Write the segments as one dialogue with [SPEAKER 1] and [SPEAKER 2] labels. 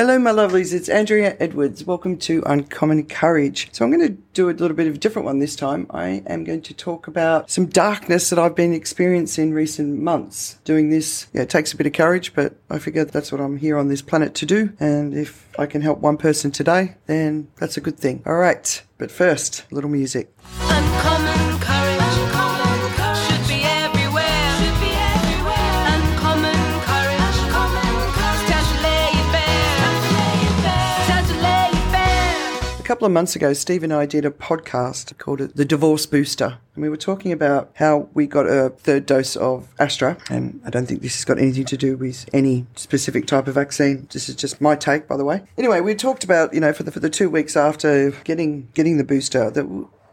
[SPEAKER 1] Hello, my lovelies. It's Andrea Edwards. Welcome to Uncommon Courage. So, I'm going to do a little bit of a different one this time. I am going to talk about some darkness that I've been experiencing in recent months. Doing this, yeah, it takes a bit of courage, but I figure that's what I'm here on this planet to do. And if I can help one person today, then that's a good thing. All right. But first, a little music.
[SPEAKER 2] Uncommon
[SPEAKER 1] couple of months ago, Steve and I did a podcast called The Divorce Booster. And we were talking about how we got a third dose of Astra. And I don't think this has got anything to do with any specific type of vaccine. This is just my take, by the way. Anyway, we talked about, you know, for the, for the two weeks after getting, getting the booster, that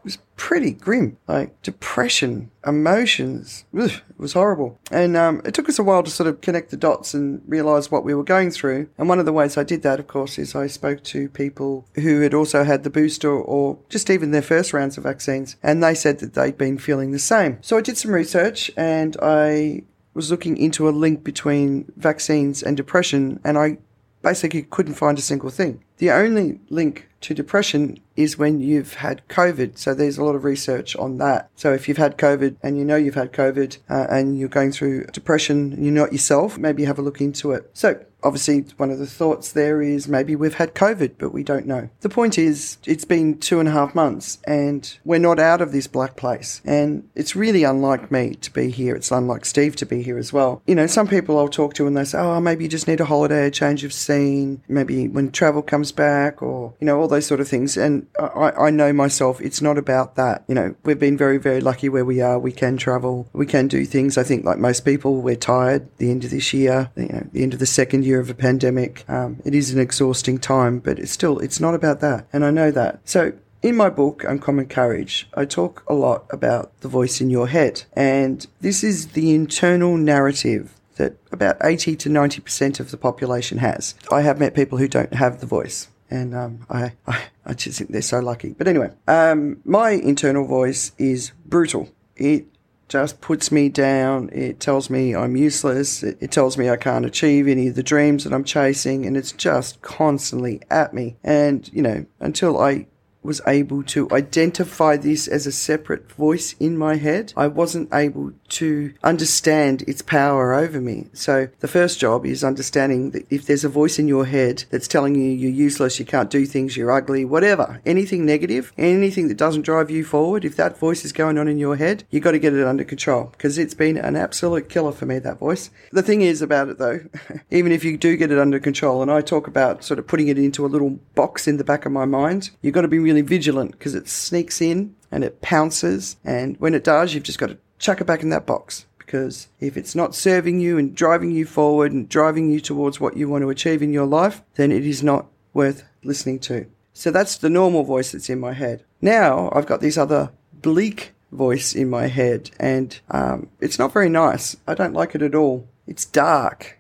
[SPEAKER 1] was pretty grim. Like depression, emotions. Ugh, it was horrible. And um, it took us a while to sort of connect the dots and realize what we were going through. And one of the ways I did that, of course, is I spoke to people who had also had the booster or just even their first rounds of vaccines. And they said that they'd been feeling the same. So I did some research and I was looking into a link between vaccines and depression. And I basically couldn't find a single thing. The only link to depression is when you've had COVID. So there's a lot of research on that. So if you've had COVID and you know you've had COVID uh, and you're going through depression you're not yourself, maybe have a look into it. So obviously one of the thoughts there is maybe we've had COVID, but we don't know. The point is it's been two and a half months and we're not out of this black place. And it's really unlike me to be here. It's unlike Steve to be here as well. You know, some people I'll talk to and they say, oh, maybe you just need a holiday, a change of scene, maybe when travel comes back or, you know, all those sort of things. And I, I know myself, it's not about that. You know, we've been very, very lucky where we are. We can travel, we can do things. I think like most people, we're tired the end of this year, you know, the end of the second year of a pandemic. Um, it is an exhausting time, but it's still, it's not about that. And I know that. So in my book, Uncommon Courage, I talk a lot about the voice in your head. And this is the internal narrative that about 80 to 90% of the population has. I have met people who don't have the voice. And um, I, I, I just think they're so lucky. But anyway, um, my internal voice is brutal. It just puts me down. It tells me I'm useless. It, it tells me I can't achieve any of the dreams that I'm chasing. And it's just constantly at me. And, you know, until I was able to identify this as a separate voice in my head, I wasn't able to understand its power over me. So the first job is understanding that if there's a voice in your head that's telling you you're useless, you can't do things, you're ugly, whatever, anything negative, anything that doesn't drive you forward, if that voice is going on in your head, you got to get it under control because it's been an absolute killer for me, that voice. The thing is about it though, even if you do get it under control, and I talk about sort of putting it into a little box in the back of my mind, you've got to be really vigilant because it sneaks in and it pounces. And when it does, you've just got to chuck it back in that box. Because if it's not serving you and driving you forward and driving you towards what you want to achieve in your life, then it is not worth listening to. So that's the normal voice that's in my head. Now I've got this other bleak voice in my head, and um, it's not very nice. I don't like it at all. It's dark.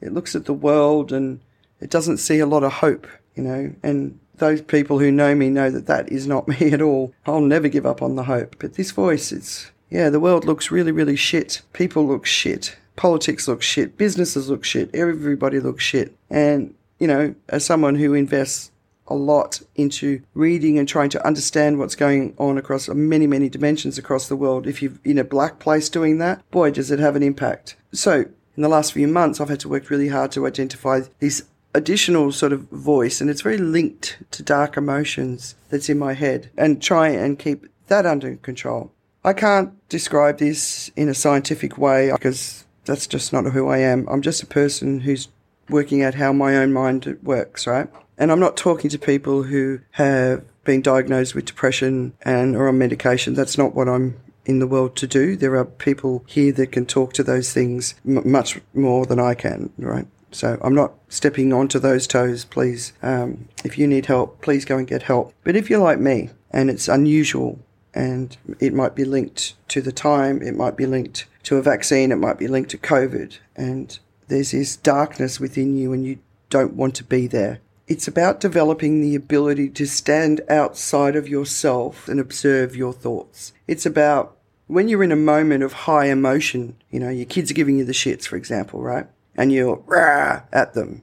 [SPEAKER 1] It looks at the world and it doesn't see a lot of hope, you know, and those people who know me know that that is not me at all. I'll never give up on the hope. But this voice, it's, yeah, the world looks really, really shit. People look shit. Politics look shit. Businesses look shit. Everybody looks shit. And, you know, as someone who invests a lot into reading and trying to understand what's going on across many, many dimensions across the world. If you're in a black place doing that, boy, does it have an impact. So, in the last few months, I've had to work really hard to identify this additional sort of voice, and it's very linked to dark emotions that's in my head, and try and keep that under control. I can't describe this in a scientific way because that's just not who I am. I'm just a person who's working out how my own mind works, right? And I'm not talking to people who have been diagnosed with depression and are on medication. That's not what I'm in the world to do. There are people here that can talk to those things m- much more than I can, right? So I'm not stepping onto those toes, please. Um, if you need help, please go and get help. But if you're like me and it's unusual and it might be linked to the time, it might be linked to a vaccine, it might be linked to COVID, and there's this darkness within you and you don't want to be there. It's about developing the ability to stand outside of yourself and observe your thoughts. It's about when you're in a moment of high emotion, you know, your kids are giving you the shits, for example, right? And you're rah at them.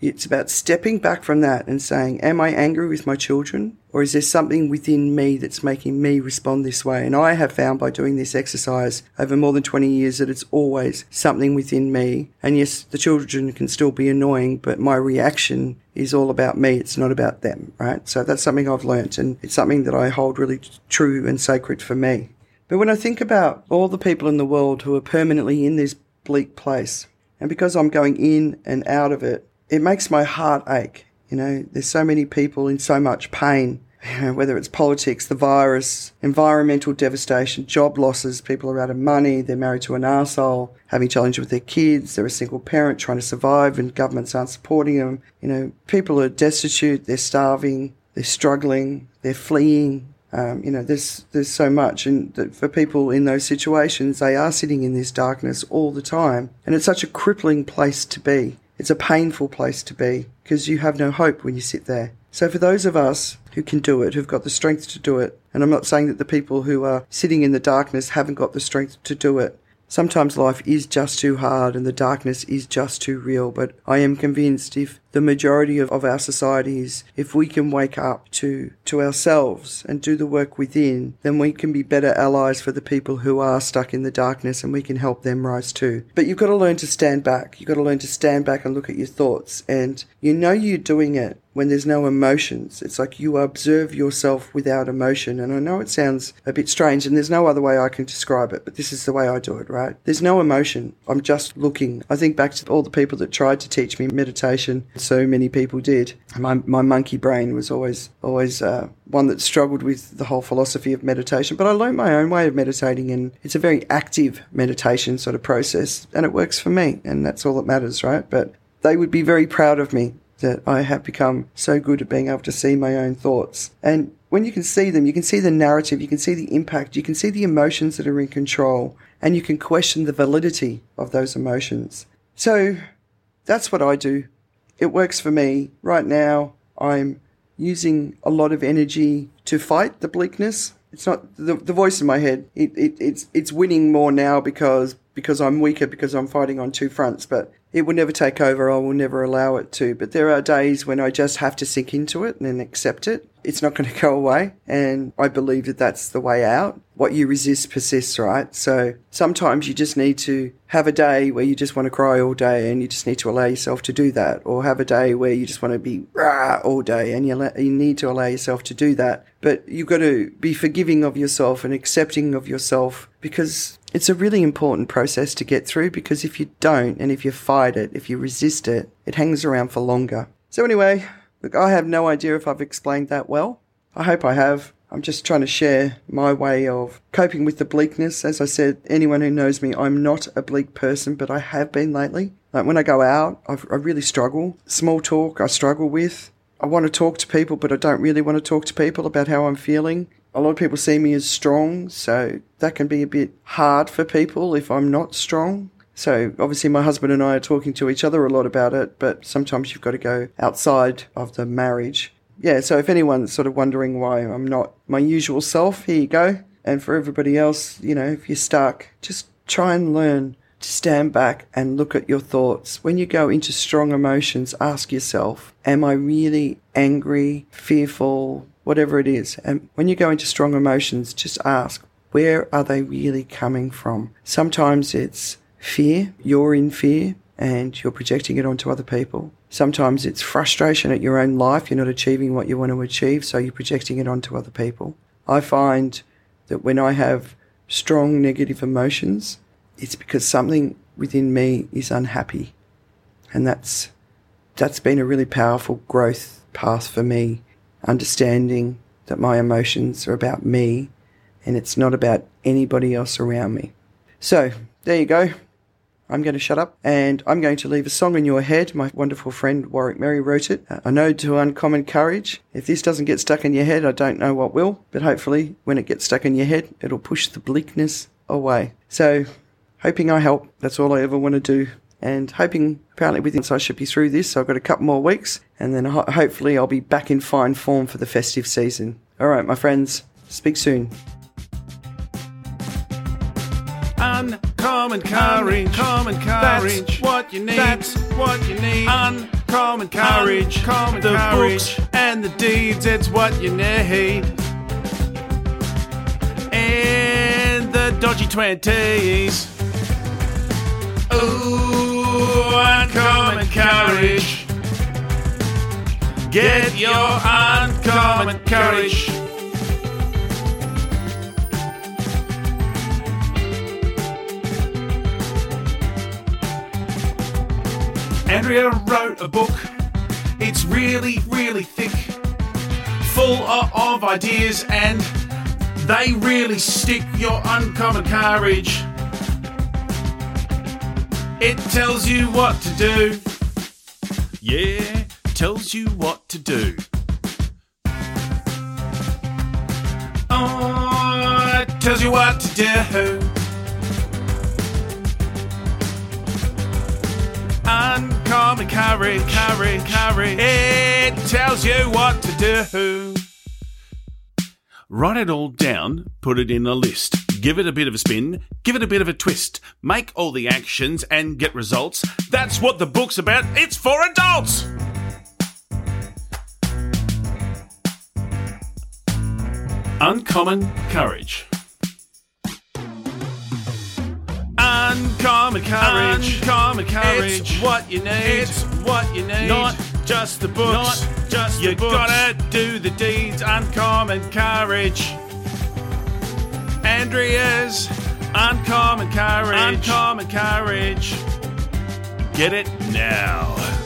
[SPEAKER 1] It's about stepping back from that and saying, Am I angry with my children? Or is there something within me that's making me respond this way? And I have found by doing this exercise over more than 20 years that it's always something within me. And yes, the children can still be annoying, but my reaction is all about me. It's not about them, right? So that's something I've learnt and it's something that I hold really true and sacred for me. But when I think about all the people in the world who are permanently in this bleak place, and because I'm going in and out of it, it makes my heart ache. You know, there's so many people in so much pain, you know, whether it's politics, the virus, environmental devastation, job losses, people are out of money, they're married to an arsehole, having challenges with their kids, they're a single parent trying to survive and governments aren't supporting them. You know, people are destitute, they're starving, they're struggling, they're fleeing. Um, you know, there's there's so much, and for people in those situations, they are sitting in this darkness all the time, and it's such a crippling place to be. It's a painful place to be because you have no hope when you sit there. So, for those of us who can do it, who've got the strength to do it, and I'm not saying that the people who are sitting in the darkness haven't got the strength to do it, Sometimes life is just too hard and the darkness is just too real, but I am convinced if the majority of, of our societies, if we can wake up to, to ourselves and do the work within, then we can be better allies for the people who are stuck in the darkness and we can help them rise too. But you've got to learn to stand back. You've got to learn to stand back and look at your thoughts and you know you're doing it when there's no emotions. It's like you observe yourself without emotion. And I know it sounds a bit strange and there's no other way I can describe it, but this is the way I do it, right? There's no emotion. I'm just looking. I think back to all the people that tried to teach me meditation. So many people did. My, my monkey brain was always, always, uh, one that struggled with the whole philosophy of meditation, but I learned my own way of meditating and it's a very active meditation sort of process and it works for me and that's all that matters, right? But they would be very proud of me that I have become so good at being able to see my own thoughts. And when you can see them, you can see the narrative, you can see the impact, you can see the emotions that are in control, and you can question the validity of those emotions. So that's what I do. It works for me. Right now, I'm using a lot of energy to fight the bleakness. It's not the, the voice in my head. It, it, it's it's winning more now because because I'm weaker because I'm fighting on two fronts. But it will never take over. I will never allow it to. But there are days when I just have to sink into it and accept it. It's not going to go away. And I believe that that's the way out. What you resist persists, right? So sometimes you just need to have a day where you just want to cry all day and you just need to allow yourself to do that. Or have a day where you just want to be rah all day and you, you need to allow yourself to do that. But you've got to be forgiving of yourself and accepting of yourself because it's a really important process to get through because if you don't and if you fight it, if you resist it, it hangs around for longer. So anyway, look, I have no idea if I've explained that well. I hope I have. I'm just trying to share my way of coping with the bleakness. As I said, anyone who knows me, I'm not a bleak person, but I have been lately. Like when I go out, I've, I really struggle. Small talk, I struggle with. I want to talk to people, but I don't really want to talk to people about how I'm feeling. A lot of people see me as strong, so that can be a bit hard for people if I'm not strong. So obviously my husband and I are talking to each other a lot about it, but sometimes you've got to go outside of the marriage. Yeah, so if anyone's sort of wondering why I'm not my usual self, here you go. And for everybody else, you know, if you're stuck, just try and learn to stand back and look at your thoughts. When you go into strong emotions, ask yourself, am I really angry, fearful, whatever it is? And when you go into strong emotions, just ask, where are they really coming from? Sometimes it's fear, you're in fear and you're projecting it onto other people. Sometimes it's frustration at your own life, you're not achieving what you want to achieve, so you're projecting it onto other people. I find that when I have strong negative emotions, it's because something within me is unhappy. And that's that's been a really powerful growth path for me, understanding that my emotions are about me and it's not about anybody else around me. So, there you go. I'm going to shut up and I'm going to leave a song in your head. My wonderful friend Warwick Merry wrote it. Uh, a Ode to Uncommon Courage. If this doesn't get stuck in your head, I don't know what will, but hopefully when it gets stuck in your head, it'll push the bleakness away. So, hoping I help. That's all I ever want to do. And hoping apparently within so I should be through this. So I've got a couple more weeks and then ho- hopefully I'll be back in fine form for the festive season. All right, my friends, speak soon.
[SPEAKER 3] Uncommon courage, common courage. That's what you need. That's what you need. Uncommon courage,
[SPEAKER 4] Uncommon
[SPEAKER 3] the
[SPEAKER 4] courage.
[SPEAKER 3] books and the deeds. It's what you need. And the dodgy twenties. Ooh, uncommon courage. Get your uncommon courage. Andrea wrote a book. It's really, really thick, full of, ideas, and they really stick your uncommon courage. It tells you what to do. Yeah, tells you what to do. Oh, tells you what to do. Uncommon courage, courage, courage. It tells you what to do. Write it all down, put it in a list. Give it a bit of a spin, give it a bit of a twist. Make all the actions and get results. That's what the book's about. It's for adults. Uncommon courage. Uncommon courage. Uncommon courage. It's what you need. It's what you need. Not just the books. Not just you the books. gotta do the deeds. Uncommon courage. Andrea's uncommon courage. Uncommon courage. Get it now.